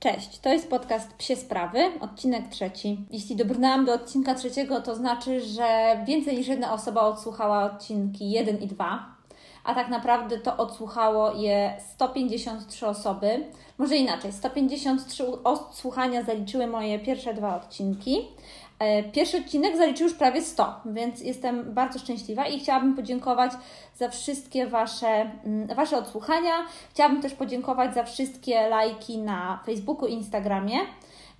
Cześć, to jest podcast Psie Sprawy, odcinek trzeci. Jeśli dobrnęłam do odcinka trzeciego, to znaczy, że więcej niż jedna osoba odsłuchała odcinki 1 i 2, a tak naprawdę to odsłuchało je 153 osoby. Może inaczej, 153 odsłuchania zaliczyły moje pierwsze dwa odcinki, pierwszy odcinek zaliczył już prawie 100, więc jestem bardzo szczęśliwa i chciałabym podziękować za wszystkie Wasze, mm, wasze odsłuchania. Chciałabym też podziękować za wszystkie lajki na Facebooku i Instagramie.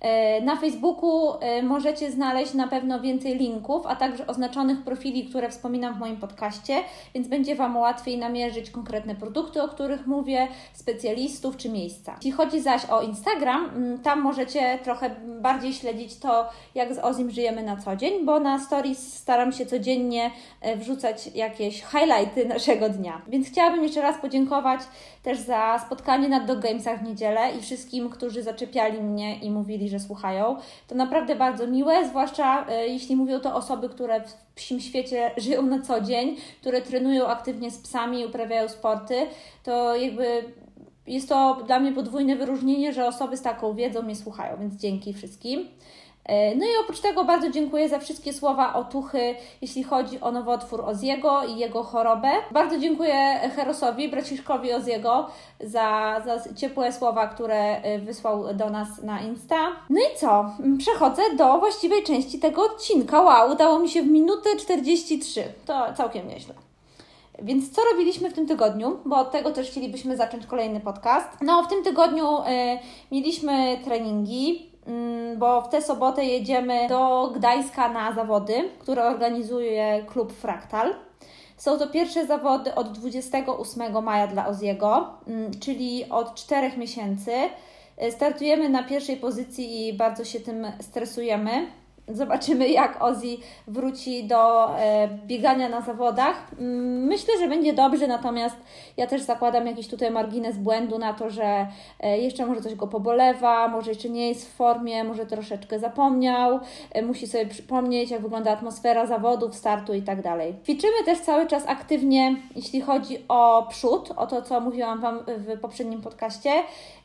E, na Facebooku e, możecie znaleźć na pewno więcej linków, a także oznaczonych profili, które wspominam w moim podcaście, więc będzie Wam łatwiej namierzyć konkretne produkty, o których mówię, specjalistów czy miejsca. Jeśli chodzi zaś o Instagram, tam możecie trochę bardziej śledzić to, jak z Ozim żyjemy na co dzień, bo na stories staram się codziennie e, wrzucać jakieś highlighty naszego dnia. Więc chciałabym jeszcze raz podziękować też za spotkanie na Dog Gamesach w niedzielę i wszystkim, którzy zaczepiali mnie i mówili, że słuchają. To naprawdę bardzo miłe, zwłaszcza e, jeśli mówią to osoby, które w psim świecie żyją na co dzień, które trenują aktywnie z psami i uprawiają sporty. To jakby jest to dla mnie podwójne wyróżnienie, że osoby z taką wiedzą mnie słuchają, więc dzięki wszystkim. E, no i oprócz tego bardzo dziękuję za wszystkie słowa otuchy, jeśli chodzi o nowotwór Oziego i jego chorobę. Bardzo dziękuję Herosowi, braciszkowi Oziego, za, za ciepłe słowa, które e, wysłał do nas na Insta. No i co? Przechodzę do właściwej części tego odcinka. Wow, udało mi się w minutę 43. To całkiem nieźle. Więc co robiliśmy w tym tygodniu? Bo od tego też chcielibyśmy zacząć kolejny podcast. No, w tym tygodniu y, mieliśmy treningi, bo w tę sobotę jedziemy do Gdańska na zawody, które organizuje klub Fraktal. Są to pierwsze zawody od 28 maja dla Oziego, mm, czyli od 4 miesięcy. Startujemy na pierwszej pozycji i bardzo się tym stresujemy. Zobaczymy, jak Ozzy wróci do e, biegania na zawodach. Mm, myślę, że będzie dobrze, natomiast ja też zakładam jakiś tutaj margines błędu na to, że e, jeszcze może coś go pobolewa, może jeszcze nie jest w formie, może troszeczkę zapomniał, e, musi sobie przypomnieć, jak wygląda atmosfera zawodów, startu i tak dalej. Ćwiczymy też cały czas aktywnie, jeśli chodzi o przód, o to, co mówiłam Wam w poprzednim podcaście.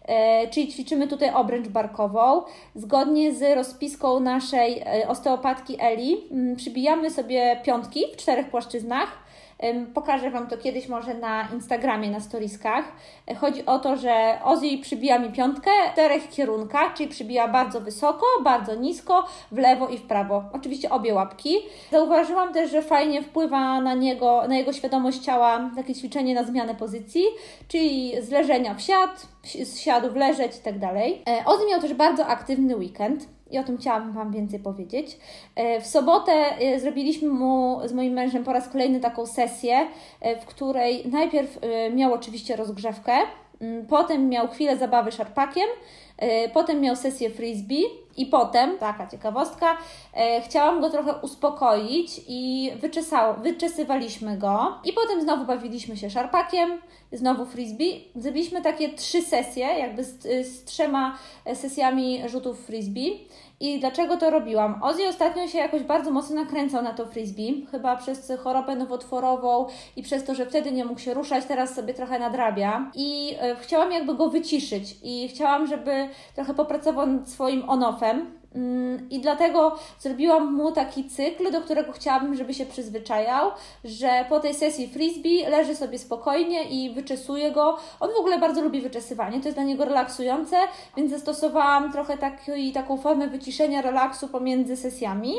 E, czyli ćwiczymy tutaj obręcz barkową. Zgodnie z rozpiską naszej e, osteopatki Eli, przybijamy sobie piątki w czterech płaszczyznach Pokażę Wam to kiedyś może na Instagramie, na storiskach. Chodzi o to, że Ozzy przybija mi piątkę w czterech kierunkach, czyli przybija bardzo wysoko, bardzo nisko, w lewo i w prawo. Oczywiście obie łapki. Zauważyłam też, że fajnie wpływa na niego, na jego świadomość ciała takie ćwiczenie na zmianę pozycji, czyli z leżenia w siad, z siadu w leżeć i tak dalej. E, Ozzy miał też bardzo aktywny weekend i o tym chciałabym Wam więcej powiedzieć. E, w sobotę e, zrobiliśmy mu z moim mężem po raz kolejny taką sesję, e, w której najpierw miał oczywiście rozgrzewkę, mm, potem miał chwilę zabawy szarpakiem, potem miał sesję frisbee i potem, taka ciekawostka, chciałam go trochę uspokoić i wyczesał, wyczesywaliśmy go i potem znowu bawiliśmy się szarpakiem, znowu frisbee. Zrobiliśmy takie trzy sesje, jakby z, z trzema sesjami rzutów frisbee. I dlaczego to robiłam? Ozzy ostatnio się jakoś bardzo mocno nakręcał na to frisbee, chyba przez chorobę nowotworową i przez to, że wtedy nie mógł się ruszać, teraz sobie trochę nadrabia. I e, chciałam jakby go wyciszyć i chciałam, żeby trochę popracował nad swoim on-offem, Mm, I dlatego zrobiłam mu taki cykl, do którego chciałabym, żeby się przyzwyczajał, że po tej sesji frisbee leży sobie spokojnie i wyczesuje go. On w ogóle bardzo lubi wyczesywanie, to jest dla niego relaksujące, więc zastosowałam trochę taki, taką formę wyciszenia, relaksu pomiędzy sesjami.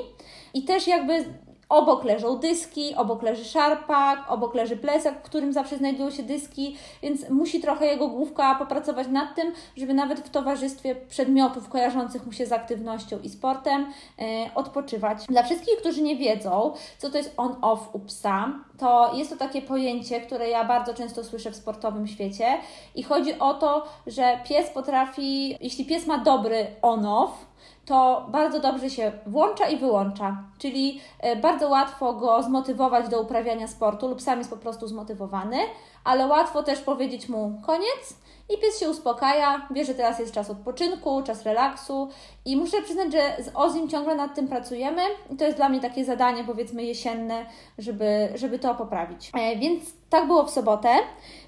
I też jakby Obok leżą dyski, obok leży szarpak, obok leży plecak, w którym zawsze znajdują się dyski, więc musi trochę jego główka popracować nad tym, żeby nawet w towarzystwie przedmiotów kojarzących mu się z aktywnością i sportem yy, odpoczywać. Dla wszystkich, którzy nie wiedzą, co to jest on-off u psa, to jest to takie pojęcie, które ja bardzo często słyszę w sportowym świecie i chodzi o to, że pies potrafi, jeśli pies ma dobry on-off, to bardzo dobrze się włącza i wyłącza, czyli e, bardzo łatwo go zmotywować do uprawiania sportu lub sam jest po prostu zmotywowany, ale łatwo też powiedzieć mu koniec i pies się uspokaja, wie, że teraz jest czas odpoczynku, czas relaksu i muszę przyznać, że z Ozim ciągle nad tym pracujemy i to jest dla mnie takie zadanie, powiedzmy jesienne, żeby, żeby to poprawić. E, więc tak było w sobotę.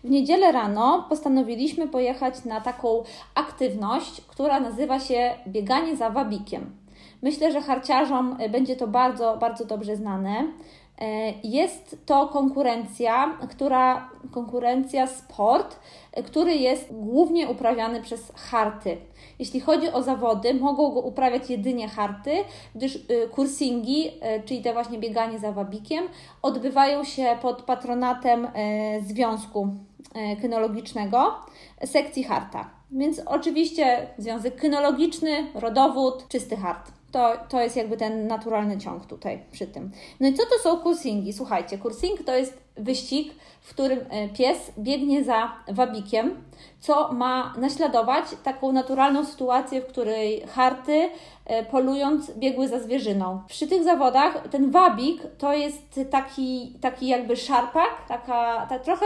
W niedzielę rano postanowiliśmy pojechać na taką aktywność, która nazywa się bieganie za wabikiem. Myślę, że harciarzom będzie to bardzo, bardzo dobrze znane. E, jest to konkurencja, która, konkurencja sport, który jest głównie uprawiany przez harty. Jeśli chodzi o zawody, mogą go uprawiać jedynie harty, gdyż y, kursingi, y, czyli te właśnie bieganie za wabikiem, odbywają się pod patronatem y, Związku Kynologicznego sekcji harta. Więc oczywiście związek kynologiczny, rodowód, czysty hart. To, to jest jakby ten naturalny ciąg tutaj przy tym. No i co to są kursingi? Słuchajcie, kursing to jest wyścig, w którym e, pies biegnie za wabikiem, co ma naśladować taką naturalną sytuację, w której harty e, polując biegły za zwierzyną. Przy tych zawodach ten wabik to jest taki, taki jakby szarpak, taka, ta trochę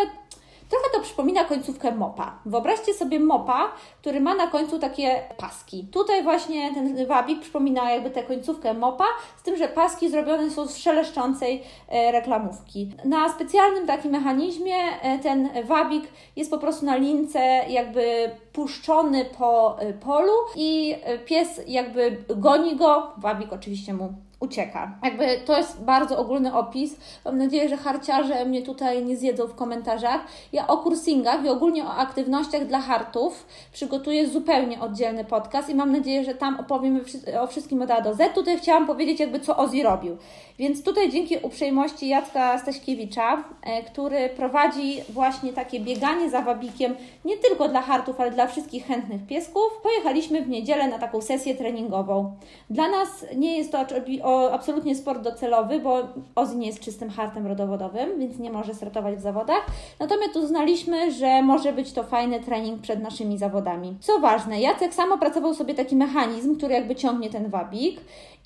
Trochę to przypomina końcówkę mopa. Wyobraźcie sobie mopa, który ma na końcu takie paski. Tutaj właśnie ten wabik przypomina jakby tę końcówkę mopa, z tym, że paski zrobione są z szeleszczącej e, reklamówki. Na specjalnym takim mechanizmie e, ten wabik jest po prostu na lince jakby puszczony po e, polu i pies jakby goni go, wabik oczywiście mu ucieka. Jakby to jest bardzo ogólny opis. Mam nadzieję, że harciarze mnie tutaj nie zjedzą w komentarzach. Ja o kursingach i ogólnie o aktywnościach dla hartów przygotuję zupełnie oddzielny podcast i mam nadzieję, że tam opowiem o wszystkim od A do Z. Tutaj chciałam powiedzieć jakby co Ozzy robił. Więc tutaj dzięki uprzejmości Jacka Staśkiewicza, e, który prowadzi właśnie takie bieganie za wabikiem nie tylko dla hartów, ale dla wszystkich chętnych piesków, pojechaliśmy w niedzielę na taką sesję treningową. Dla nas nie jest to absolutnie sport docelowy, bo Ozzy nie jest czystym hartem rodowodowym, więc nie może startować w zawodach. Natomiast uznaliśmy, że może być to fajny trening przed naszymi zawodami. Co ważne, Jacek sam opracował sobie taki mechanizm, który jakby ciągnie ten wabik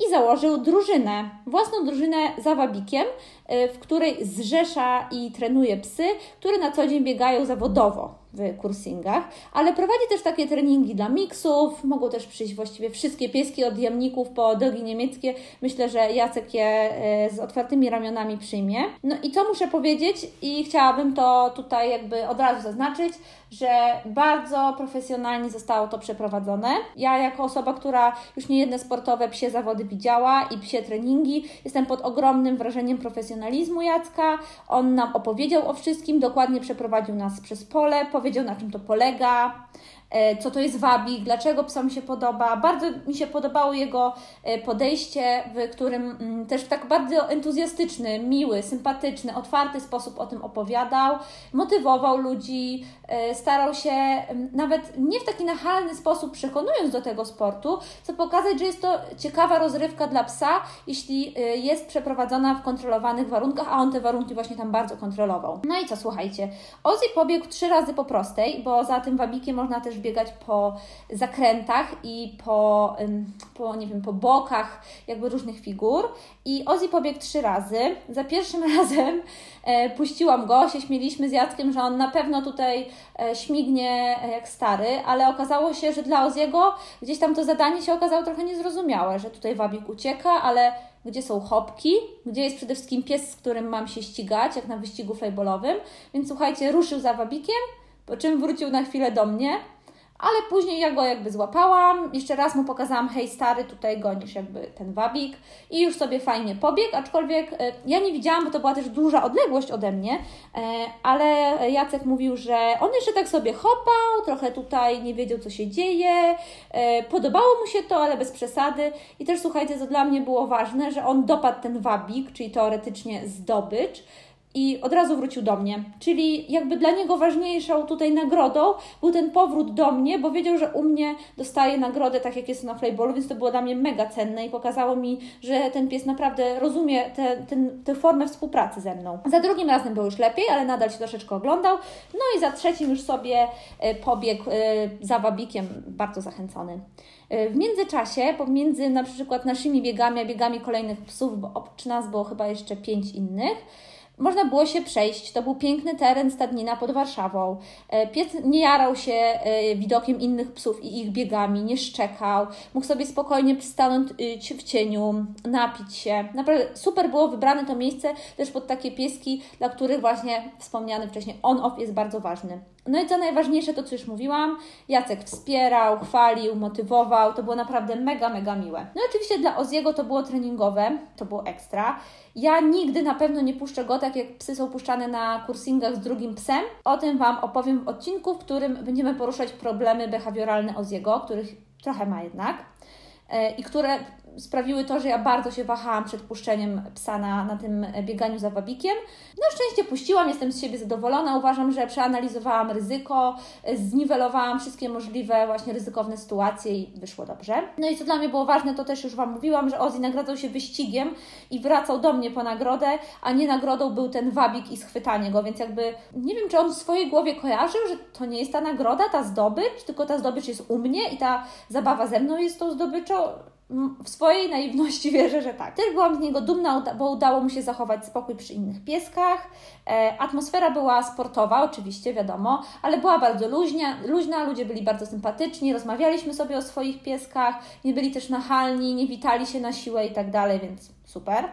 i założył drużynę, własną drużynę za wabikiem, y, w której zrzesza i trenuje psy, które na co dzień biegają zawodowo w kursingach, ale prowadzi też takie treningi dla miksów, mogą też przyjść właściwie wszystkie pieski od jamników po dogi niemieckie. Myślę, że Jacek je e, z otwartymi ramionami przyjmie. No i co muszę powiedzieć i chciałabym to tutaj jakby od razu zaznaczyć, że bardzo profesjonalnie zostało to przeprowadzone. Ja jako osoba, która już nie jedne sportowe psie zawody widziała i psie treningi, jestem pod ogromnym wrażeniem profesjonalizmu Jacka. On nam opowiedział o wszystkim, dokładnie przeprowadził nas przez pole, powiedział na czym to polega. E, co to jest wabik, dlaczego psom się podoba. Bardzo mi się podobało jego e, podejście, w którym mm, też w tak bardzo entuzjastyczny, miły, sympatyczny, otwarty sposób o tym opowiadał, motywował ludzi, e, starał się mm, nawet nie w taki nachalny sposób przekonując do tego sportu, co pokazać, że jest to ciekawa rozrywka dla psa, jeśli jest przeprowadzona w kontrolowanych warunkach, a on te warunki właśnie tam bardzo kontrolował. No i co, słuchajcie, Ozzy pobiegł trzy razy po prostej, bo za tym wabikiem można też biegać po zakrętach i po, po, nie wiem, po bokach jakby różnych figur. I Ozzy pobiegł trzy razy. Za pierwszym razem e, puściłam go, się śmieliśmy z Jackiem, że on na pewno tutaj e, śmignie e, jak stary, ale okazało się, że dla Oziego gdzieś tam to zadanie się okazało trochę niezrozumiałe, że tutaj wabik ucieka, ale gdzie są hopki, gdzie jest przede wszystkim pies, z którym mam się ścigać, jak na wyścigu flejbolowym. Więc słuchajcie, ruszył za wabikiem, po czym wrócił na chwilę do mnie, ale później ja go jakby złapałam, jeszcze raz mu pokazałam, hej stary, tutaj gonisz jakby ten wabik i już sobie fajnie pobiegł, aczkolwiek e, ja nie widziałam, bo to była też duża odległość ode mnie, e, ale Jacek mówił, że on jeszcze tak sobie hopał, trochę tutaj nie wiedział, co się dzieje, e, podobało mu się to, ale bez przesady. I też słuchajcie, co dla mnie było ważne, że on dopadł ten wabik, czyli teoretycznie zdobycz, i od razu wrócił do mnie. Czyli jakby dla niego ważniejszą tutaj nagrodą był ten powrót do mnie, bo wiedział, że u mnie dostaje nagrodę tak jak jest na Playballu, więc to było dla mnie mega cenne i pokazało mi, że ten pies naprawdę rozumie tę formę współpracy ze mną. Za drugim razem było już lepiej, ale nadal się troszeczkę oglądał. No i za trzecim już sobie e, pobiegł e, za wabikiem, bardzo zachęcony. E, w międzyczasie, pomiędzy na przykład naszymi biegami, a biegami kolejnych psów, bo oprócz nas było chyba jeszcze pięć innych, można było się przejść. To był piękny teren stadnina pod Warszawą. E, pies nie jarał się e, widokiem innych psów i ich biegami, nie szczekał. Mógł sobie spokojnie przystanąć w cieniu, napić się. Naprawdę super było wybrane to miejsce też pod takie pieski, dla których właśnie wspomniany wcześniej on-off jest bardzo ważny. No i co najważniejsze, to co już mówiłam, Jacek wspierał, chwalił, motywował, to było naprawdę mega, mega miłe. No i oczywiście dla Oziego to było treningowe, to było ekstra. Ja nigdy na pewno nie puszczę go tak, jak psy są puszczane na kursingach z drugim psem. O tym Wam opowiem w odcinku, w którym będziemy poruszać problemy behawioralne Oziego, których trochę ma jednak e, i które sprawiły to, że ja bardzo się wahałam przed puszczeniem psa na, na tym bieganiu za wabikiem. No szczęście puściłam, jestem z siebie zadowolona. Uważam, że przeanalizowałam ryzyko, zniwelowałam wszystkie możliwe właśnie ryzykowne sytuacje i wyszło dobrze. No i co dla mnie było ważne, to też już Wam mówiłam, że Ozzy nagradzał się wyścigiem i wracał do mnie po nagrodę, a nie nagrodą był ten wabik i schwytanie go, więc jakby nie wiem, czy on w swojej głowie kojarzył, że to nie jest ta nagroda, ta zdobycz, tylko ta zdobycz jest u mnie i ta zabawa ze mną jest tą zdobyczą w swojej naiwności wierzę, że tak. Też byłam z niego dumna, bo udało mu się zachować spokój przy innych pieskach. E, atmosfera była sportowa, oczywiście, wiadomo, ale była bardzo luźnia, luźna, ludzie byli bardzo sympatyczni, rozmawialiśmy sobie o swoich pieskach, nie byli też nachalni, nie witali się na siłę i tak dalej, więc super.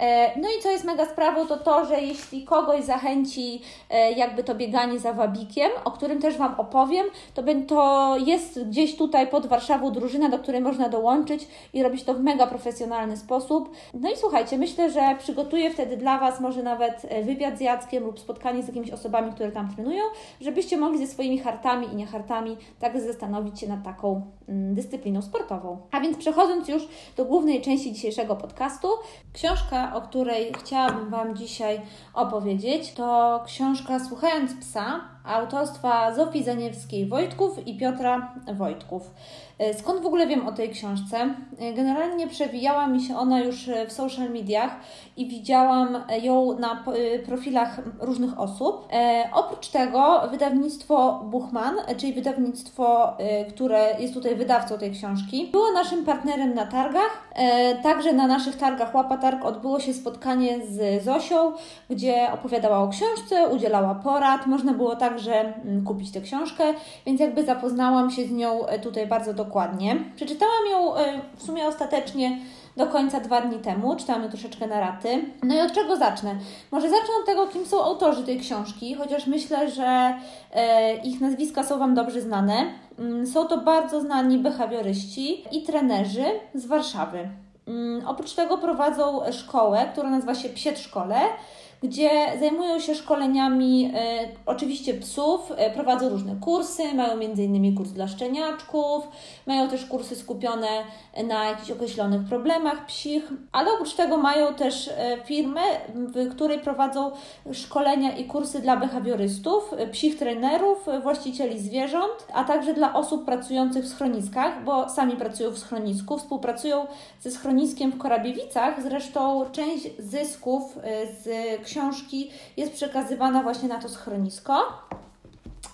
E, no i co jest mega sprawą, to to, że jeśli kogoś zachęci e, jakby to bieganie za wabikiem, o którym też Wam opowiem, to, jest gdzieś tutaj pod Warszawą drużyna, do której można dołączyć i robić to w mega profesjonalny sposób. No i słuchajcie, myślę, że przygotuję wtedy dla Was może nawet e, wywiad z Jackiem lub spotkanie z jakimiś osobami, które tam trenują, żebyście mogli ze swoimi hartami i niehartami tak zastanowić się nad taką mm, dyscypliną sportową. A więc przechodząc już do głównej części dzisiejszego podcastu, książka o której chciałabym Wam dzisiaj opowiedzieć, to książka Słuchając Psa autorstwa Zofii Zaniewskiej-Wojtków i Piotra Wojtków. E, skąd w ogóle wiem o tej książce? E, generalnie przewijała mi się ona już w social mediach i widziałam ją na e, profilach różnych osób. Oprócz tego wydawnictwo Buchman, czyli wydawnictwo, które jest tutaj wydawcą tej książki, było naszym partnerem na targach. Także na naszych targach Łapa Targ odbyło się spotkanie z Zosią, gdzie opowiadała o książce, udzielała porad. Można było także mm, kupić tę książkę, więc jakby zapoznałam się z nią tutaj bardzo dokładnie. Przeczytałam ją e, w sumie ostatecznie do końca dwa dni temu, czytałam ją troszeczkę na raty. No i od czego zacznę? Może zacznę od tego, kim są autorzy tej książki, chociaż myślę, że e, ich nazwiska są Wam dobrze znane. Mm, są to bardzo znani behawioryści i trenerzy z Warszawy. Mm, oprócz tego prowadzą szkołę, która nazywa się Psiet Szkole gdzie zajmują się szkoleniami e, oczywiście psów, e, prowadzą różne kursy, mają m.in. kurs dla szczeniaczków, mają też kursy skupione na jakichś określonych problemach psich, ale oprócz tego mają też e, firmę, w której prowadzą szkolenia i kursy dla behawiorystów, psich trenerów, właścicieli zwierząt, a także dla osób pracujących w schroniskach, bo sami pracują w schronisku, współpracują ze schroniskiem w Korabiewicach, zresztą część zysków z książki jest przekazywana właśnie na to schronisko.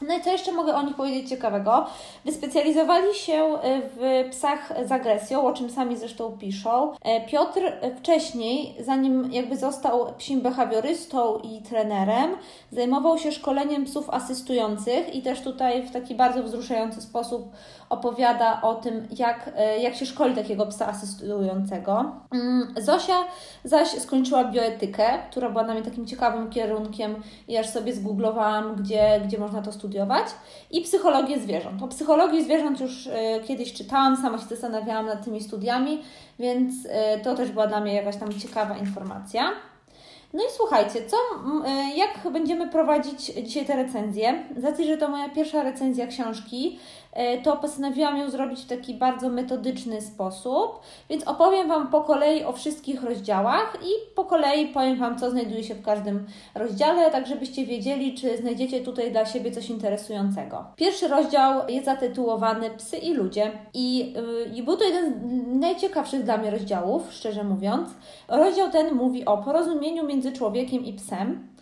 No i co jeszcze mogę o nich powiedzieć ciekawego? Wyspecjalizowali się e, w psach z agresją, o czym sami zresztą piszą. E, Piotr wcześniej, zanim jakby został psim behawiorystą i trenerem, zajmował się szkoleniem psów asystujących i też tutaj w taki bardzo wzruszający sposób opowiada o tym, jak, e, jak się szkoli takiego psa asystującego. Mm, Zosia zaś skończyła bioetykę, która była dla mnie takim ciekawym kierunkiem i aż sobie zgooglowałam, gdzie, gdzie można to studiować. I psychologię zwierząt. O psychologii zwierząt już e, kiedyś czytałam, sama się zastanawiałam nad tymi studiami, więc e, to też była dla mnie jakaś tam ciekawa informacja. No i słuchajcie, co, jak będziemy prowadzić dzisiaj te recenzje? Z racji, że to moja pierwsza recenzja książki, to postanowiłam ją zrobić w taki bardzo metodyczny sposób, więc opowiem Wam po kolei o wszystkich rozdziałach i po kolei powiem Wam, co znajduje się w każdym rozdziale, tak żebyście wiedzieli, czy znajdziecie tutaj dla siebie coś interesującego. Pierwszy rozdział jest zatytułowany Psy i ludzie i, yy, i był to jeden z najciekawszych dla mnie rozdziałów, szczerze mówiąc. Rozdział ten mówi o porozumieniu między człowiekiem i psem,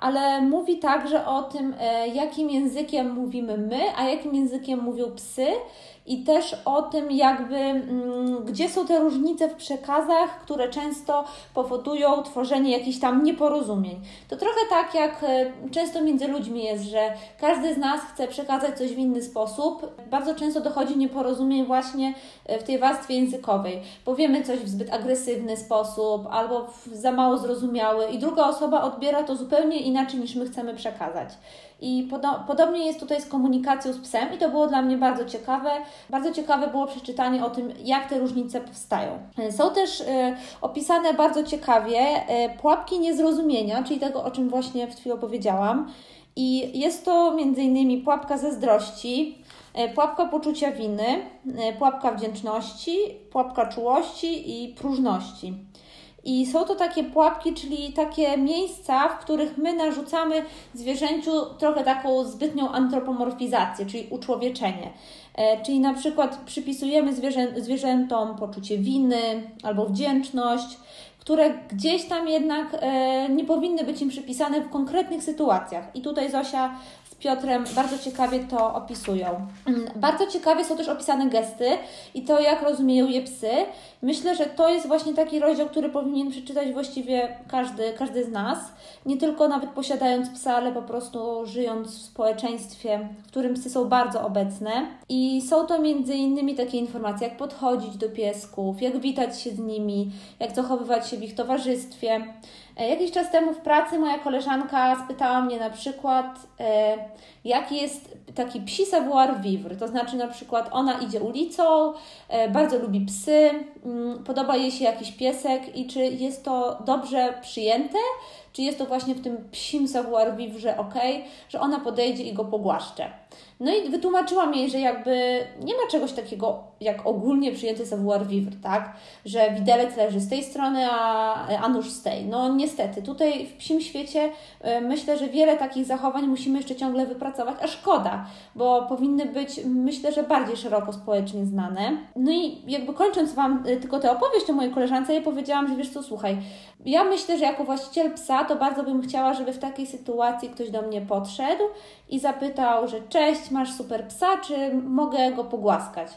ale mówi także o tym, e, jakim językiem mówimy my, a jakim językiem mówią psy i też o tym, jakby mm, gdzie są te różnice w przekazach, które często powodują tworzenie jakichś tam nieporozumień. To trochę tak, jak e, często między ludźmi jest, że każdy z nas chce przekazać coś w inny sposób. Bardzo często dochodzi nieporozumień właśnie e, w tej warstwie językowej. Powiemy coś w zbyt agresywny sposób albo za mało zrozumiały, i druga osoba odbiera to zupełnie inaczej niż my chcemy przekazać. I podo- podobnie jest tutaj z komunikacją z psem, i to było dla mnie bardzo ciekawe. Bardzo ciekawe było przeczytanie o tym, jak te różnice powstają. Są też y, opisane bardzo ciekawie y, pułapki niezrozumienia, czyli tego, o czym właśnie przed chwilą powiedziałam. I jest to m.in. pułapka zazdrości, pułapka poczucia winy, pułapka wdzięczności, pułapka czułości i próżności. I są to takie pułapki, czyli takie miejsca, w których my narzucamy zwierzęciu trochę taką zbytnią antropomorfizację, czyli uczłowieczenie. E, czyli na przykład przypisujemy zwierzę, zwierzętom poczucie winy albo wdzięczność, które gdzieś tam jednak e, nie powinny być im przypisane w konkretnych sytuacjach. I tutaj Zosia Piotrem bardzo ciekawie to opisują. Mm, bardzo ciekawie są też opisane gesty i to, jak rozumieją je psy. Myślę, że to jest właśnie taki rozdział, który powinien przeczytać właściwie każdy, każdy z nas. Nie tylko nawet posiadając psa, ale po prostu żyjąc w społeczeństwie, w którym psy są bardzo obecne. I są to między innymi takie informacje, jak podchodzić do piesków, jak witać się z nimi, jak zachowywać się w ich towarzystwie. E, jakiś czas temu w pracy moja koleżanka spytała mnie na przykład, e, jaki jest taki psi savoir vivre, to znaczy na przykład ona idzie ulicą, e, bardzo lubi psy, mm, podoba jej się jakiś piesek i czy jest to dobrze przyjęte, czy jest to właśnie w tym psim savoir vivre, że że ona podejdzie i go pogłaszcze. No i wytłumaczyłam jej, że jakby nie ma czegoś takiego jak ogólnie przyjęty savoir vivre, tak? Że widelec leży z tej strony, a, a nóż z tej. No niestety, tutaj w psim świecie y, myślę, że wiele takich zachowań musimy jeszcze ciągle wypracować, a szkoda, bo powinny być, myślę, że bardziej szeroko społecznie znane. No i jakby kończąc Wam y, tylko tę opowieść o mojej koleżance, ja powiedziałam, że wiesz co, słuchaj, ja myślę, że jako właściciel psa, to bardzo bym chciała, żeby w takiej sytuacji ktoś do mnie podszedł i zapytał, że cześć, masz super psa, czy mogę go pogłaskać?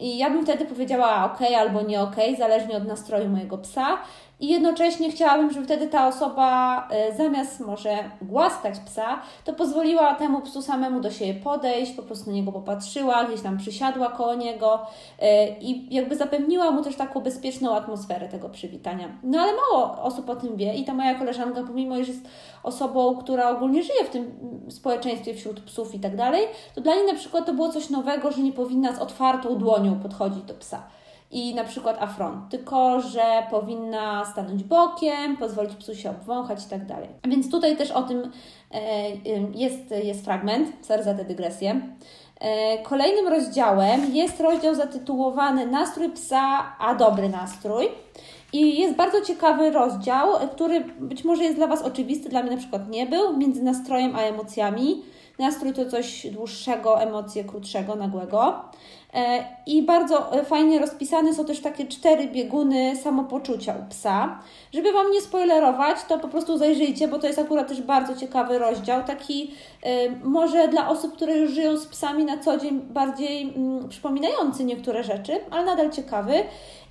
I ja bym wtedy powiedziała ok albo nie ok, zależnie od nastroju mojego psa. I jednocześnie chciałabym, żeby wtedy ta osoba e, zamiast może głaskać psa, to pozwoliła temu psu samemu do siebie podejść, po prostu na niego popatrzyła, gdzieś tam przysiadła koło niego e, i jakby zapewniła mu też taką bezpieczną atmosferę tego przywitania. No ale mało osób o tym wie i ta moja koleżanka, pomimo że jest osobą, która ogólnie żyje w tym społeczeństwie wśród psów i tak dalej, to dla niej na przykład to było coś nowego, że nie powinna z otwartą dłonią podchodzić do psa i na przykład afront, tylko że powinna stanąć bokiem, pozwolić psu się obwąchać i tak dalej. Więc tutaj też o tym e, jest, jest fragment, sorry za tę dygresję. E, kolejnym rozdziałem jest rozdział zatytułowany Nastrój psa, a dobry nastrój. I jest bardzo ciekawy rozdział, który być może jest dla Was oczywisty, dla mnie na przykład nie był, między nastrojem a emocjami. Nastrój to coś dłuższego, emocje krótszego, nagłego. E, I bardzo e, fajnie rozpisane są też takie cztery bieguny samopoczucia u psa. Żeby Wam nie spoilerować, to po prostu zajrzyjcie, bo to jest akurat też bardzo ciekawy rozdział. Taki e, może dla osób, które już żyją z psami na co dzień, bardziej mm, przypominający niektóre rzeczy, ale nadal ciekawy.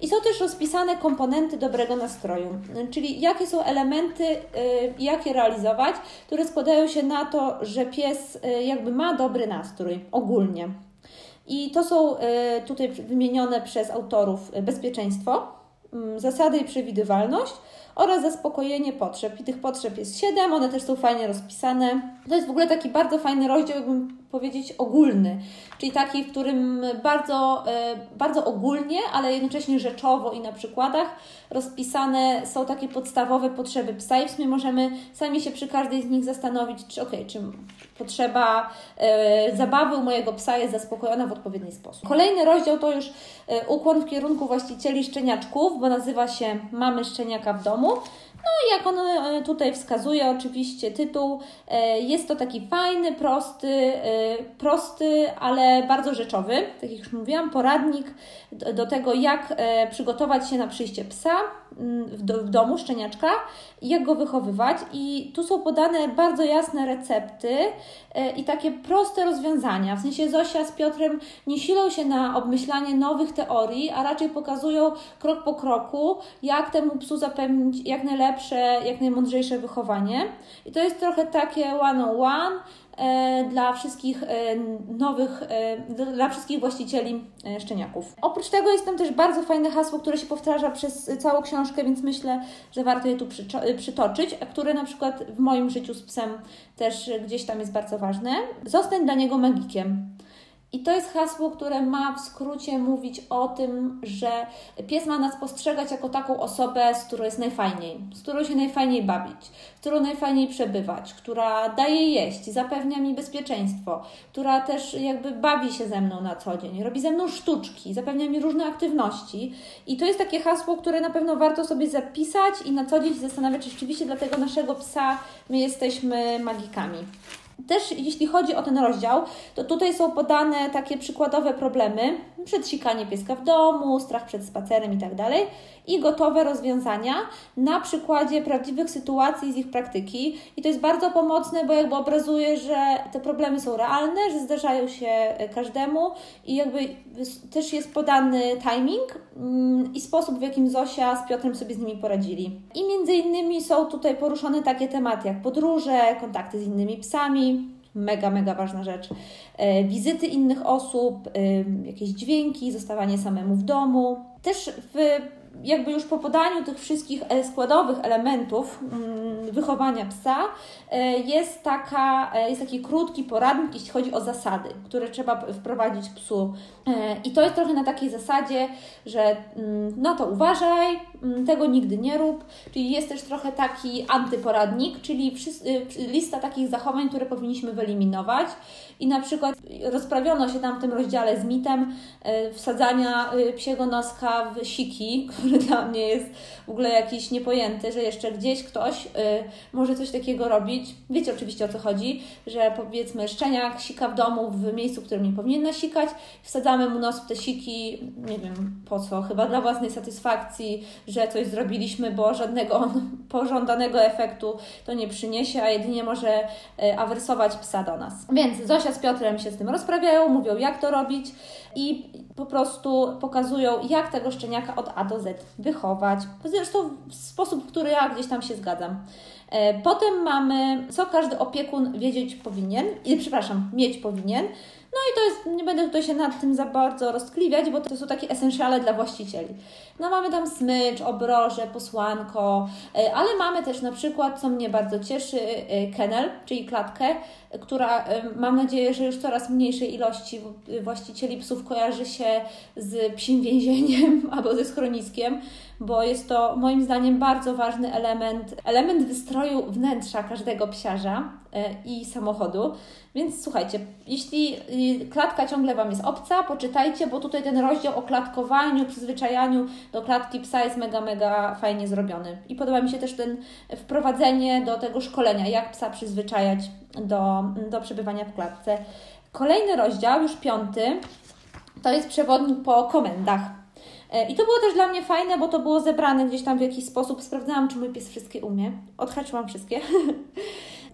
I są też rozpisane komponenty dobrego nastroju, czyli jakie są elementy, jak je realizować, które składają się na to, że pies jakby ma dobry nastrój ogólnie. I to są e, tutaj wymienione przez autorów e, bezpieczeństwo, zasady i przewidywalność oraz zaspokojenie potrzeb. I tych potrzeb jest siedem, one też są fajnie rozpisane. To jest w ogóle taki bardzo fajny rozdział, jakbym powiedzieć, ogólny, czyli taki, w którym bardzo, e, bardzo ogólnie, ale jednocześnie rzeczowo i na przykładach rozpisane są takie podstawowe potrzeby psa i w sumie możemy sami się przy każdej z nich zastanowić, czy ok, czy potrzeba e, zabawy u mojego psa jest zaspokojona w odpowiedni sposób. Kolejny rozdział to już e, ukłon w kierunku właścicieli szczeniaczków, bo nazywa się Mamy szczeniaka w domu. No jak on e, tutaj wskazuje, oczywiście tytuł, e, jest to taki fajny, prosty, prosty, ale bardzo rzeczowy, tak jak już mówiłam, poradnik do, tego, jak przygotować się na przyjście psa mm, w domu, szczeniaczka, jak go wychowywać. I tu są podane bardzo jasne recepty i takie proste rozwiązania. W sensie Zosia z Piotrem nie silą się na obmyślanie nowych teorii, a raczej pokazują krok po kroku, jak temu psu zapewnić jak najlepsze, jak najmądrzejsze wychowanie. I to jest trochę takie one-on-one e, dla wszystkich e, nowych, e, dla wszystkich właścicieli szczeniaków. Oprócz tego jest tam też bardzo fajne hasło, które się powtarza przez całą książkę, więc myślę, że warto je tu przytoczyć, a które na przykład w moim życiu z psem też gdzieś tam jest bardzo ważne. Zostań dla niego magikiem. I to jest hasło, które ma w skrócie mówić o tym, że pies ma nas postrzegać jako taką osobę, z którą jest najfajniej, z którą się najfajniej bawić, z którą najfajniej przebywać, która daje jeść, zapewnia mi bezpieczeństwo, która też jakby bawi się ze mną na co dzień, robi ze mną sztuczki, zapewnia mi różne aktywności. I to jest takie hasło, które na pewno warto sobie zapisać i na co dzień się zastanawiać, czy rzeczywiście dla tego naszego psa my jesteśmy magikami. Też jeśli chodzi o ten rozdział, to tutaj są podane takie przykładowe problemy, przedsikanie pieska w domu, strach przed spacerem itd. Tak i gotowe rozwiązania na przykładzie prawdziwych sytuacji z ich praktyki. I to jest bardzo pomocne, bo jakby obrazuje, że te problemy są realne, że zdarzają się każdemu i jakby też jest podany timing mm, i sposób, w jakim Zosia z Piotrem sobie z nimi poradzili. I między innymi są tutaj poruszone takie tematy jak podróże, kontakty z innymi psami, mega, mega ważna rzecz. E, wizyty innych osób, jakieś dźwięki, zostawanie samemu w domu. Też w jakby już po podaniu tych wszystkich e, składowych elementów mm, wychowania psa e, jest, taka, e, jest taki krótki poradnik, jeśli chodzi o zasady, które trzeba wprowadzić psu. I to jest trochę na takiej zasadzie, że mm, no to uważaj, tego nigdy nie rób, czyli jest też trochę taki antyporadnik, czyli lista takich zachowań, które powinniśmy wyeliminować. I na przykład rozprawiono się tam w tym rozdziale z mitem wsadzania psiego noska w siki, który dla mnie jest w ogóle jakiś niepojęty, że jeszcze gdzieś ktoś y, może coś takiego robić. Wiecie oczywiście o co chodzi, że powiedzmy szczeniak sika w domu w miejscu, w którym nie powinien nasikać, wsadzamy mu nos w te siki, nie wiem po co, chyba dla własnej satysfakcji, że coś zrobiliśmy, bo żadnego pożądanego efektu to nie przyniesie, a jedynie może y, awersować psa do nas. Więc Zosia z Piotrem się z tym rozprawiają, mówią jak to robić i po prostu pokazują, jak tego szczeniaka od A do Z wychować. Zresztą w sposób, w który ja gdzieś tam się zgadzam. E, potem mamy, co każdy opiekun wiedzieć powinien, i przepraszam, mieć powinien. No i to jest, nie będę tutaj się nad tym za bardzo roztkliwiać, bo to są takie esencjale dla właścicieli. No mamy tam smycz, obroże, posłanko, e, ale mamy też na przykład, co mnie bardzo cieszy, e, kennel, czyli klatkę, która mam nadzieję, że już coraz mniejszej ilości właścicieli psów kojarzy się z psim więzieniem albo ze schroniskiem, bo jest to moim zdaniem bardzo ważny element, element wystroju wnętrza każdego psiarza e, i samochodu. Więc słuchajcie, jeśli y, klatka ciągle Wam jest obca, poczytajcie, bo tutaj ten rozdział o klatkowaniu, przyzwyczajaniu do klatki psa jest mega, mega fajnie zrobiony. I podoba mi się też ten wprowadzenie do tego szkolenia, jak psa przyzwyczajać do, do przebywania w klatce. Kolejny rozdział, już piąty, to jest przewodnik po komendach. E, I to było też dla mnie fajne, bo to było zebrane gdzieś tam w jakiś sposób. Sprawdzałam, czy mój pies wszystkie umie. Odhaczyłam wszystkie.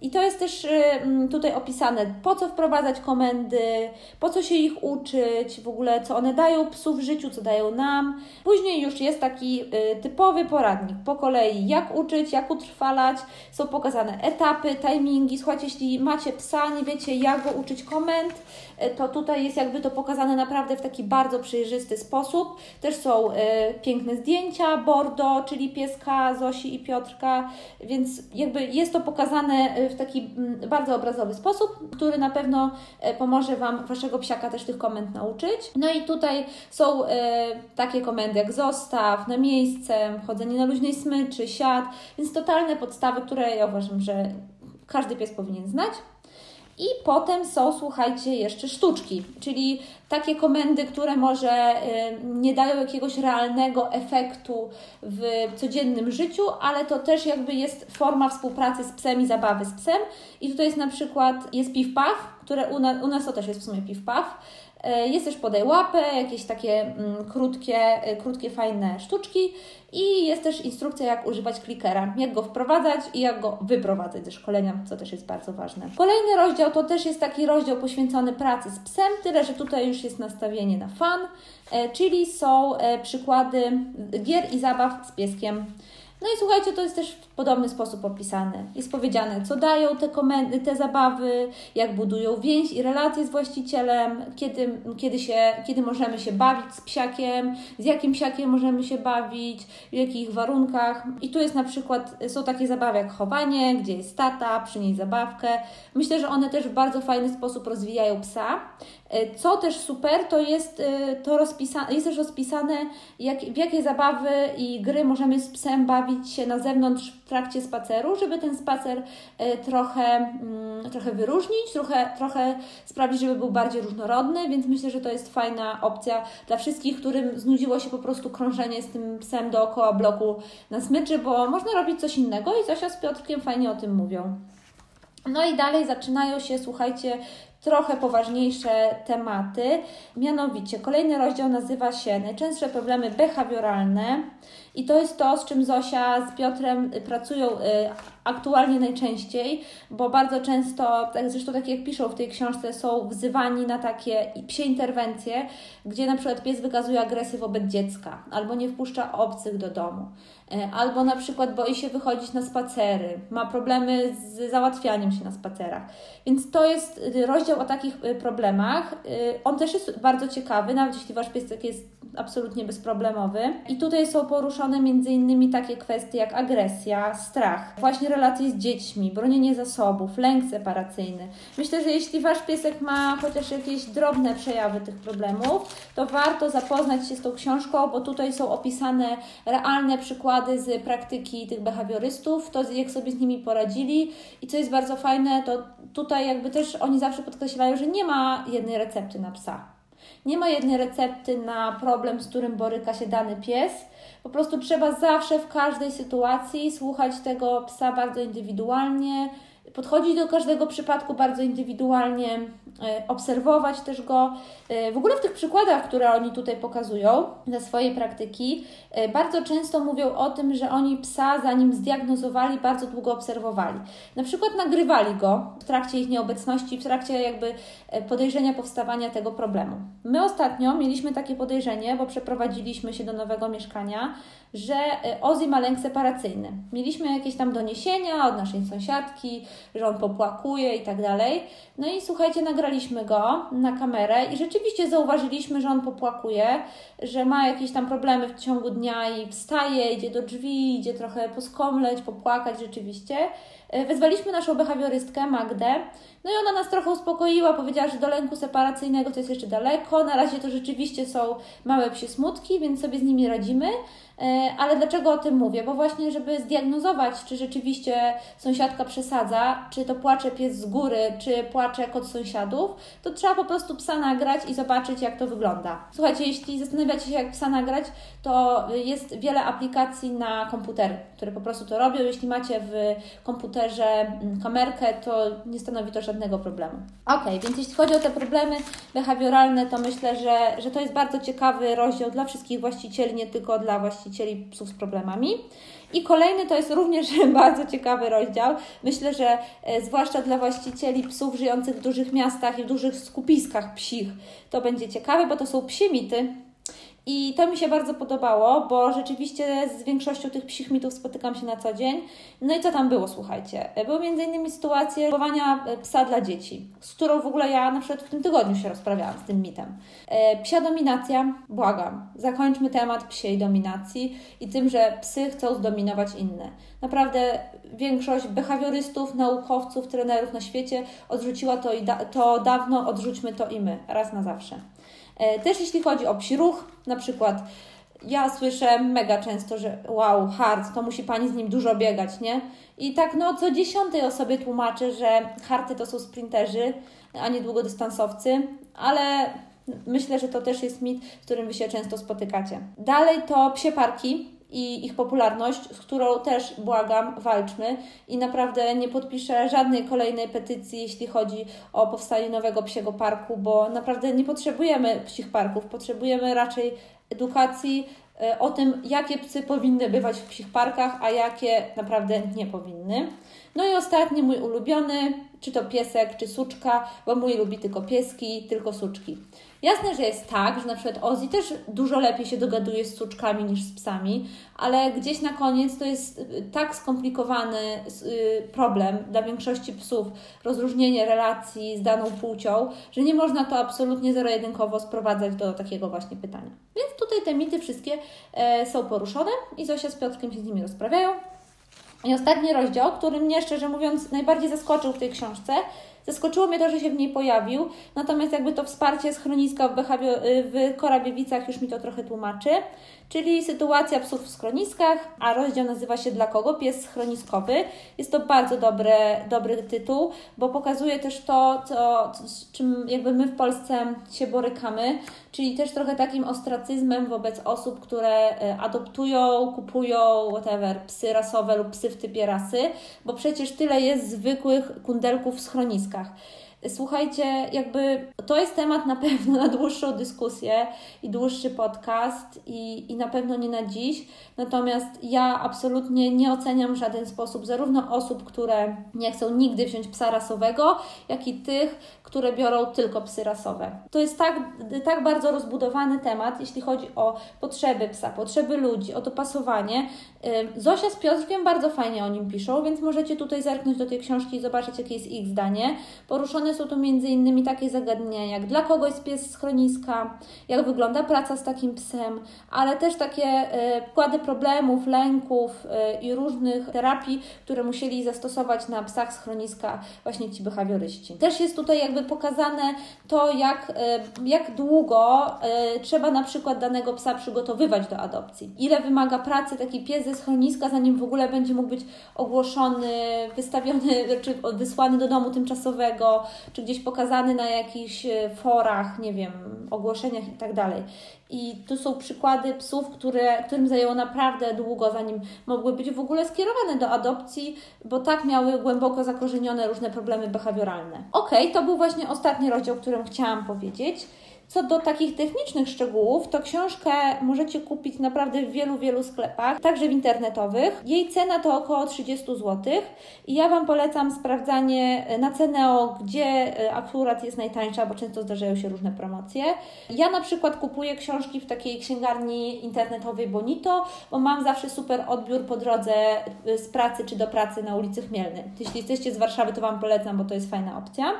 I to jest też y, mm, tutaj opisane, po co wprowadzać komendy, po co się ich uczyć, w ogóle co one dają psu w życiu, co dają nam. Później już jest taki y, typowy poradnik po kolei, jak uczyć, jak utrwalać. Są pokazane etapy, timingi. Słuchajcie, jeśli macie psa, nie wiecie jak go uczyć komend, to tutaj jest jakby to pokazane naprawdę w taki bardzo przejrzysty sposób. Też są piękne zdjęcia, Bordo, czyli pieska Zosi i Piotrka, więc jakby jest to pokazane w taki mm, bardzo obrazowy sposób, który na pewno e, pomoże Wam Waszego psiaka też tych komend nauczyć. No i tutaj są e, takie komendy jak zostaw, na miejsce, chodzenie na luźnej smyczy, siad, więc totalne podstawy, które ja uważam, że każdy pies powinien znać. I potem są, słuchajcie, jeszcze sztuczki, czyli takie komendy, które może y, nie dają jakiegoś realnego efektu w codziennym życiu, ale to też jakby jest forma współpracy z psem i zabawy z psem. I tutaj jest na przykład, jest piw paw, które u nas, u nas to też jest w sumie piw paw. E, jest też podaj łapę, jakieś takie mm, krótkie, e, krótkie, fajne sztuczki i jest też instrukcja, jak używać klikera, jak go wprowadzać i jak go wyprowadzać ze szkolenia, co też jest bardzo ważne. Kolejny rozdział to też jest taki rozdział poświęcony pracy z psem, tyle że tutaj już jest nastawienie na fan, e, czyli są przykłady gier i zabaw z pieskiem. No i słuchajcie, to jest też w podobny sposób opisane. Jest powiedziane, co dają te, komendy, te zabawy, jak budują więź i relacje z właścicielem, kiedy, kiedy, się, kiedy możemy się bawić z psiakiem, z jakim psiakiem możemy się bawić, w jakich warunkach. I tu jest na przykład, są takie zabawy jak chowanie, gdzie jest tata, przynieść zabawkę. Myślę, że one też w bardzo fajny sposób rozwijają psa. E, co też super, to jest e, to rozpisane, jest też rozpisane, jak, w jakie zabawy i gry możemy z psem bawić się na zewnątrz w trakcie spaceru, żeby ten spacer e, trochę, mm, trochę wyróżnić, trochę, trochę sprawić, żeby był bardziej różnorodny, więc myślę, że to jest fajna opcja dla wszystkich, którym znudziło się po prostu krążenie z tym psem dookoła bloku na smyczy, bo można robić coś innego i Zosia z Piotrkiem fajnie o tym mówią. No i dalej zaczynają się, słuchajcie, trochę poważniejsze tematy. Mianowicie, kolejny rozdział nazywa się Najczęstsze problemy behawioralne, i to jest to, z czym Zosia z Piotrem pracują y, aktualnie najczęściej, bo bardzo często, tak zresztą tak jak piszą w tej książce, są wzywani na takie psie interwencje, gdzie na przykład pies wykazuje agresję wobec dziecka, albo nie wpuszcza obcych do domu, y, albo na przykład boi się wychodzić na spacery, ma problemy z załatwianiem się na spacerach. Więc to jest rozdział o takich y, problemach. On też jest bardzo ciekawy, nawet jeśli Wasz piesek jest absolutnie bezproblemowy. I tutaj są poruszone między innymi takie kwestie jak agresja, strach, właśnie relacje z dziećmi, bronienie zasobów, lęk separacyjny. Myślę, że jeśli Wasz piesek ma chociaż jakieś drobne przejawy tych problemów, to warto zapoznać się z tą książką, bo tutaj są opisane realne przykłady z praktyki tych behawiorystów, to jak sobie z nimi poradzili i co jest bardzo fajne, to tutaj jakby też oni zawsze podkreślają, że nie ma jednej recepty na psa. Nie ma jednej recepty na problem, z którym boryka się dany pies. Po prostu trzeba zawsze w każdej sytuacji słuchać tego psa bardzo indywidualnie, podchodzić do każdego przypadku bardzo indywidualnie, obserwować też go. E, w ogóle w tych przykładach, które oni tutaj pokazują ze swojej praktyki, e, bardzo często mówią o tym, że oni psa, zanim zdiagnozowali, bardzo długo obserwowali. Na przykład nagrywali go w trakcie ich nieobecności, w trakcie jakby podejrzenia powstawania tego problemu. My ostatnio mieliśmy takie podejrzenie, bo przeprowadziliśmy się do nowego mieszkania, że Ozzy ma lęk separacyjny. Mieliśmy jakieś tam doniesienia od naszej sąsiadki, że on popłakuje i tak dalej. No i słuchajcie, nagraliśmy go na kamerę i rzeczywiście zauważyliśmy, że on popłakuje, że ma jakieś tam problemy w ciągu dnia i wstaje, idzie do drzwi, idzie trochę poskomleć, popłakać rzeczywiście. E, wezwaliśmy naszą behawiorystkę Magdę, no i ona nas trochę uspokoiła, powiedziała, że do lęku separacyjnego to jest jeszcze daleko, na razie to rzeczywiście są małe psie smutki, więc sobie z nimi radzimy. E, ale dlaczego o tym mówię? Bo właśnie, żeby zdiagnozować, czy rzeczywiście sąsiadka przesadza, czy to płacze pies z góry, czy płacze kot sąsiadów, to trzeba po prostu psa nagrać i zobaczyć, jak to wygląda. Słuchajcie, jeśli zastanawiacie się, jak psa nagrać, to jest wiele aplikacji na komputery, które po prostu to robią. Jeśli macie w komputerze mm, kamerkę, to nie stanowi to żadnego problemu. Ok, więc jeśli chodzi o te problemy behawioralne, to myślę, że, że to jest bardzo ciekawy rozdział dla wszystkich właścicieli, nie tylko dla właścicieli właścicieli psów z problemami. I kolejny to jest również bardzo ciekawy rozdział. Myślę, że e, zwłaszcza dla właścicieli psów żyjących w dużych miastach i w dużych skupiskach psich to będzie ciekawe, bo to są psie mity, i to mi się bardzo podobało, bo rzeczywiście z większością tych psich mitów spotykam się na co dzień. No i co tam było, słuchajcie? Były innymi sytuacje chowania e, psa dla dzieci, z którą w ogóle ja na przykład w tym tygodniu się rozprawiałam z tym mitem. E, psia dominacja, błagam, zakończmy temat psiej dominacji i tym, że psy chcą zdominować inne. Naprawdę większość behawiorystów, naukowców, trenerów na świecie odrzuciła to, i da to dawno, odrzućmy to i my, raz na zawsze. E, też jeśli chodzi o psi ruch, na przykład ja słyszę mega często, że wow, hard, to musi pani z nim dużo biegać, nie? I tak no co dziesiątej osobie tłumaczę, że harty to są sprinterzy, a nie długodystansowcy, ale myślę, że to też jest mit, z którym Wy się często spotykacie. Dalej to psie parki i ich popularność, z którą też błagam, walczmy i naprawdę nie podpiszę żadnej kolejnej petycji, jeśli chodzi o powstanie nowego psiego parku, bo naprawdę nie potrzebujemy psich parków, potrzebujemy raczej edukacji e, o tym, jakie psy powinny bywać w psich parkach, a jakie naprawdę nie powinny. No i ostatni mój ulubiony, czy to piesek, czy suczka, bo mój lubi tylko pieski, tylko suczki. Jasne, że jest tak, że na przykład Ozzy też dużo lepiej się dogaduje z suczkami niż z psami, ale gdzieś na koniec to jest y, tak skomplikowany y, problem dla większości psów, rozróżnienie relacji z daną płcią, że nie można to absolutnie zero-jedynkowo sprowadzać do takiego właśnie pytania. Więc tutaj te mity wszystkie e, są poruszone i Zosia z Piotrkiem się z nimi rozprawiają. I ostatni rozdział, który mnie szczerze mówiąc najbardziej zaskoczył w tej książce, Zaskoczyło mnie to, że się w niej pojawił, natomiast jakby to wsparcie schroniska w, w Korabiewicach już mi to trochę tłumaczy czyli sytuacja psów w schroniskach, a rozdział nazywa się Dla kogo? Pies schroniskowy. Jest to bardzo dobre, dobry tytuł, bo pokazuje też to, co, z czym jakby my w Polsce się borykamy, czyli też trochę takim ostracyzmem wobec osób, które e, adoptują, kupują whatever, psy rasowe lub psy w typie rasy, bo przecież tyle jest zwykłych kundelków w schroniskach. Słuchajcie, jakby to jest temat na pewno na dłuższą dyskusję i dłuższy podcast i, i na pewno nie na dziś. Natomiast ja absolutnie nie oceniam w żaden sposób zarówno osób, które nie chcą nigdy wziąć psa rasowego, jak i tych, które biorą tylko psy rasowe. To jest tak, tak bardzo rozbudowany temat, jeśli chodzi o potrzeby psa, potrzeby ludzi, o dopasowanie. Zosia z Piotrkiem bardzo fajnie o nim piszą, więc możecie tutaj zerknąć do tej książki i zobaczyć, jakie jest ich zdanie. Poruszone są tu m.in. takie zagadnienia, jak dla kogo jest pies schroniska, jak wygląda praca z takim psem, ale też takie wkłady problemów, lęków i różnych terapii, które musieli zastosować na psach schroniska właśnie ci behawioryści. Też jest tutaj jakby pokazane to, jak, e, jak długo e, trzeba na przykład danego psa przygotowywać do adopcji. Ile wymaga pracy taki pies ze schroniska, zanim w ogóle będzie mógł być ogłoszony, wystawiony, czy wysłany do domu tymczasowego, czy gdzieś pokazany na jakichś e, forach, nie wiem, ogłoszeniach i tak dalej. I tu są przykłady psów, które, którym zajęło naprawdę długo, zanim mogły być w ogóle skierowane do adopcji, bo tak miały głęboko zakorzenione różne problemy behawioralne. Ok, to był właśnie ostatni rozdział, o którym chciałam powiedzieć. Co do takich technicznych szczegółów, to książkę możecie kupić naprawdę w wielu, wielu sklepach, także w internetowych. Jej cena to około 30 zł i ja Wam polecam sprawdzanie na Ceneo, gdzie e, akurat jest najtańsza, bo często zdarzają się różne promocje. Ja na przykład kupuję książki w takiej księgarni internetowej Bonito, bo mam zawsze super odbiór po drodze e, z pracy czy do pracy na ulicy Chmielnej. Jeśli jesteście z Warszawy, to Wam polecam, bo to jest fajna opcja.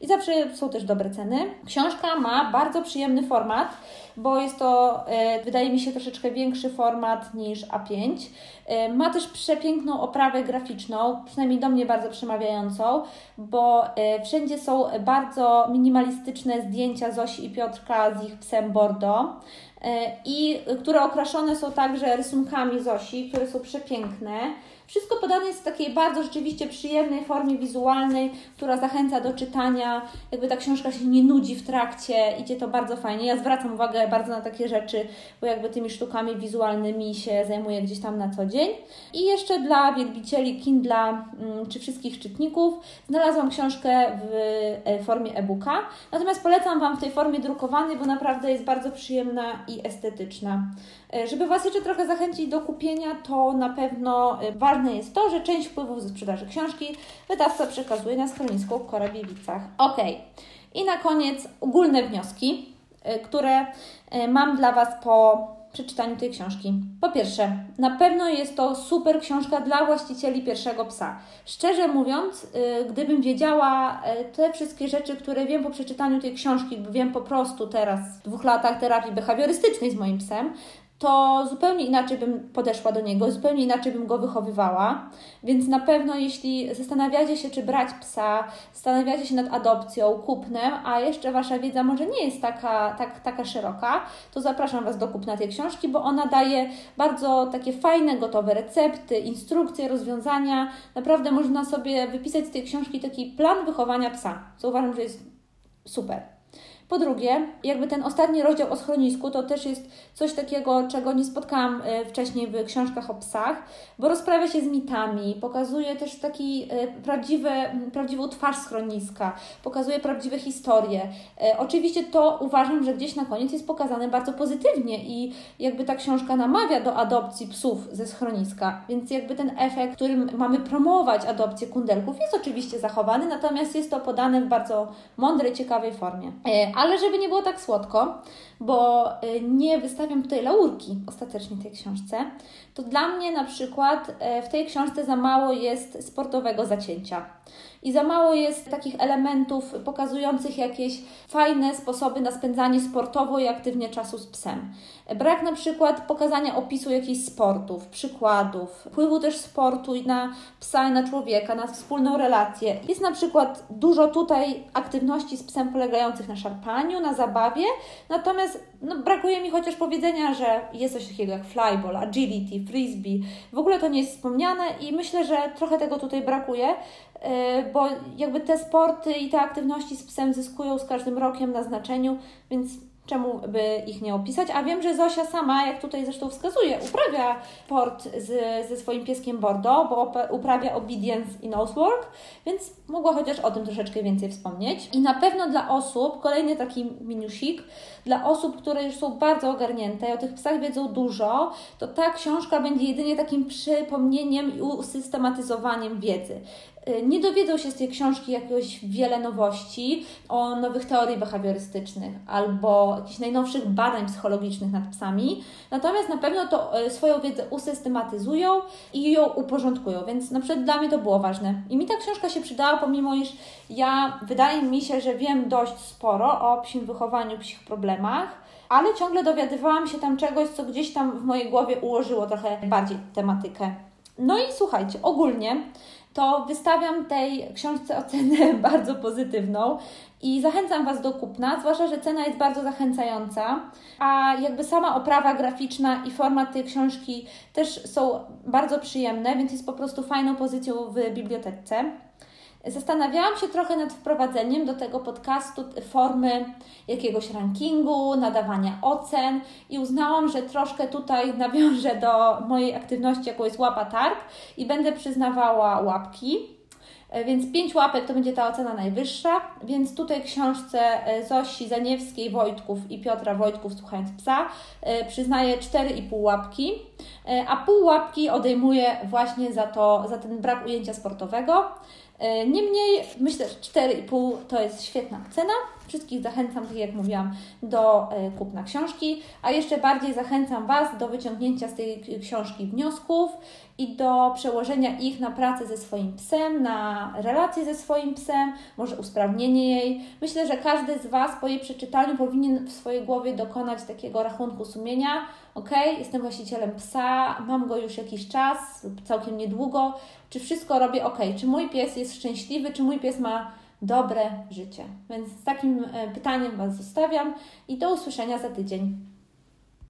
I zawsze są też dobre ceny. Książka ma bardzo przyjemny format, bo jest to, e, wydaje mi się, troszeczkę większy format niż A5. E, ma też przepiękną oprawę graficzną, przynajmniej do mnie bardzo przemawiającą, bo e, wszędzie są bardzo minimalistyczne zdjęcia Zosi i Piotrka z ich psem Bordeaux i które okraszone są także rysunkami Zosi, które są przepiękne. Wszystko podane jest w takiej bardzo rzeczywiście przyjemnej formie wizualnej, która zachęca do czytania. Jakby ta książka się nie nudzi w trakcie, idzie to bardzo fajnie. Ja zwracam uwagę bardzo na takie rzeczy, bo jakby tymi sztukami wizualnymi się zajmuję gdzieś tam na co dzień. I jeszcze dla wielbicieli Kindla mm, czy wszystkich czytników znalazłam książkę w e, formie e-booka. Natomiast polecam Wam w tej formie drukowanej, bo naprawdę jest bardzo przyjemna i estetyczna. E, żeby Was jeszcze trochę zachęcić do kupienia, to na pewno e, ważne jest to, że część wpływów ze sprzedaży książki wydawca przekazuje na schronisko w Korabiewicach. Ok. I na koniec ogólne wnioski, e, które mam dla Was po przeczytaniu tej książki. Po pierwsze, na pewno jest to super książka dla właścicieli pierwszego psa. Szczerze mówiąc, gdybym wiedziała te wszystkie rzeczy, które wiem po przeczytaniu tej książki, wiem po prostu teraz w dwóch latach terapii behawiorystycznej z moim psem, to zupełnie inaczej bym podeszła do niego, zupełnie inaczej bym go wychowywała. Więc na pewno, jeśli zastanawiacie się, czy brać psa, zastanawiacie się nad adopcją, kupnem, a jeszcze Wasza wiedza może nie jest taka, tak, taka szeroka, to zapraszam Was do kupna tej książki, bo ona daje bardzo takie fajne, gotowe recepty, instrukcje, rozwiązania. Naprawdę można sobie wypisać z tej książki taki plan wychowania psa, co uważam, że jest super. Po drugie, jakby ten ostatni rozdział o schronisku to też jest coś takiego, czego nie spotkałam e, wcześniej w książkach o psach, bo rozprawia się z mitami, pokazuje też taki e, prawdziwy, prawdziwą twarz schroniska, pokazuje prawdziwe historie. E, oczywiście to uważam, że gdzieś na koniec jest pokazane bardzo pozytywnie i jakby ta książka namawia do adopcji psów ze schroniska, więc jakby ten efekt, którym mamy promować adopcję kundelków jest oczywiście zachowany, natomiast jest to podane w bardzo mądrej, ciekawej formie. Ale żeby nie było tak słodko, bo y, nie wystawiam tutaj laurki ostatecznie tej książce, to dla mnie na przykład e, w tej książce za mało jest sportowego zacięcia i za mało jest takich elementów pokazujących jakieś fajne sposoby na spędzanie sportowo i aktywnie czasu z psem. Brak na przykład pokazania opisu jakichś sportów, przykładów, wpływu też sportu na psa i na człowieka, na wspólną relację. Jest na przykład dużo tutaj aktywności z psem polegających na szarpaniu, na zabawie, natomiast no, brakuje mi chociaż powiedzenia, że jest coś takiego jak flyball, agility, frisbee. W ogóle to nie jest wspomniane i myślę, że trochę tego tutaj brakuje, bo jakby te sporty i te aktywności z psem zyskują z każdym rokiem na znaczeniu, więc czemu by ich nie opisać? A wiem, że Zosia sama, jak tutaj zresztą wskazuje, uprawia sport z, ze swoim pieskiem Bordeaux, bo uprawia obedience i nosework, więc mogła chociaż o tym troszeczkę więcej wspomnieć. I na pewno dla osób, kolejny taki minusik, dla osób, które już są bardzo ogarnięte i o tych psach wiedzą dużo, to ta książka będzie jedynie takim przypomnieniem i usystematyzowaniem wiedzy. Y, nie dowiedzą się z tej książki jakoś wiele nowości o nowych teorii behawiorystycznych albo jakichś najnowszych badań psychologicznych nad psami, natomiast na pewno to y, swoją wiedzę usystematyzują i ją uporządkują, więc na przykład dla mnie to było ważne. I mi ta książka się przydała, pomimo iż ja wydaje mi się, że wiem dość sporo o psim wychowaniu, psich problemach, ale ciągle dowiadywałam się tam czegoś, co gdzieś tam w mojej głowie ułożyło trochę bardziej tematykę. No i słuchajcie, ogólnie to wystawiam tej książce ocenę bardzo pozytywną i zachęcam Was do kupna, zwłaszcza, że cena jest bardzo zachęcająca, a jakby sama oprawa graficzna i format tej książki też są bardzo przyjemne, więc jest po prostu fajną pozycją w bibliotece. Zastanawiałam się trochę nad wprowadzeniem do tego podcastu formy jakiegoś rankingu, nadawania ocen i uznałam, że troszkę tutaj nawiążę do mojej aktywności, jaką jest łapa targ i będę przyznawała łapki. Więc 5 łapek to będzie ta ocena najwyższa, więc tutaj książce Zosi Zaniewskiej, Wojtków i Piotra Wojtków Słuchając Psa przyznaję 4,5 łapki, a pół łapki odejmuję właśnie za, to, za ten brak ujęcia sportowego. E, niemniej myślę, że 4,5 to jest świetna cena. Wszystkich zachęcam, tak jak mówiłam, do e, kupna książki, a jeszcze bardziej zachęcam Was do wyciągnięcia z tej książki wniosków i do przełożenia ich na pracę ze swoim psem, na relacje ze swoim psem, może usprawnienie jej. Myślę, że każdy z Was po jej przeczytaniu powinien w swojej głowie dokonać takiego rachunku sumienia. Ok, jestem właścicielem psa, mam go już jakiś czas, całkiem niedługo. Czy wszystko robię ok? Czy mój pies jest szczęśliwy? Czy mój pies ma dobre życie? Więc z takim e, pytaniem Was zostawiam i do usłyszenia za tydzień.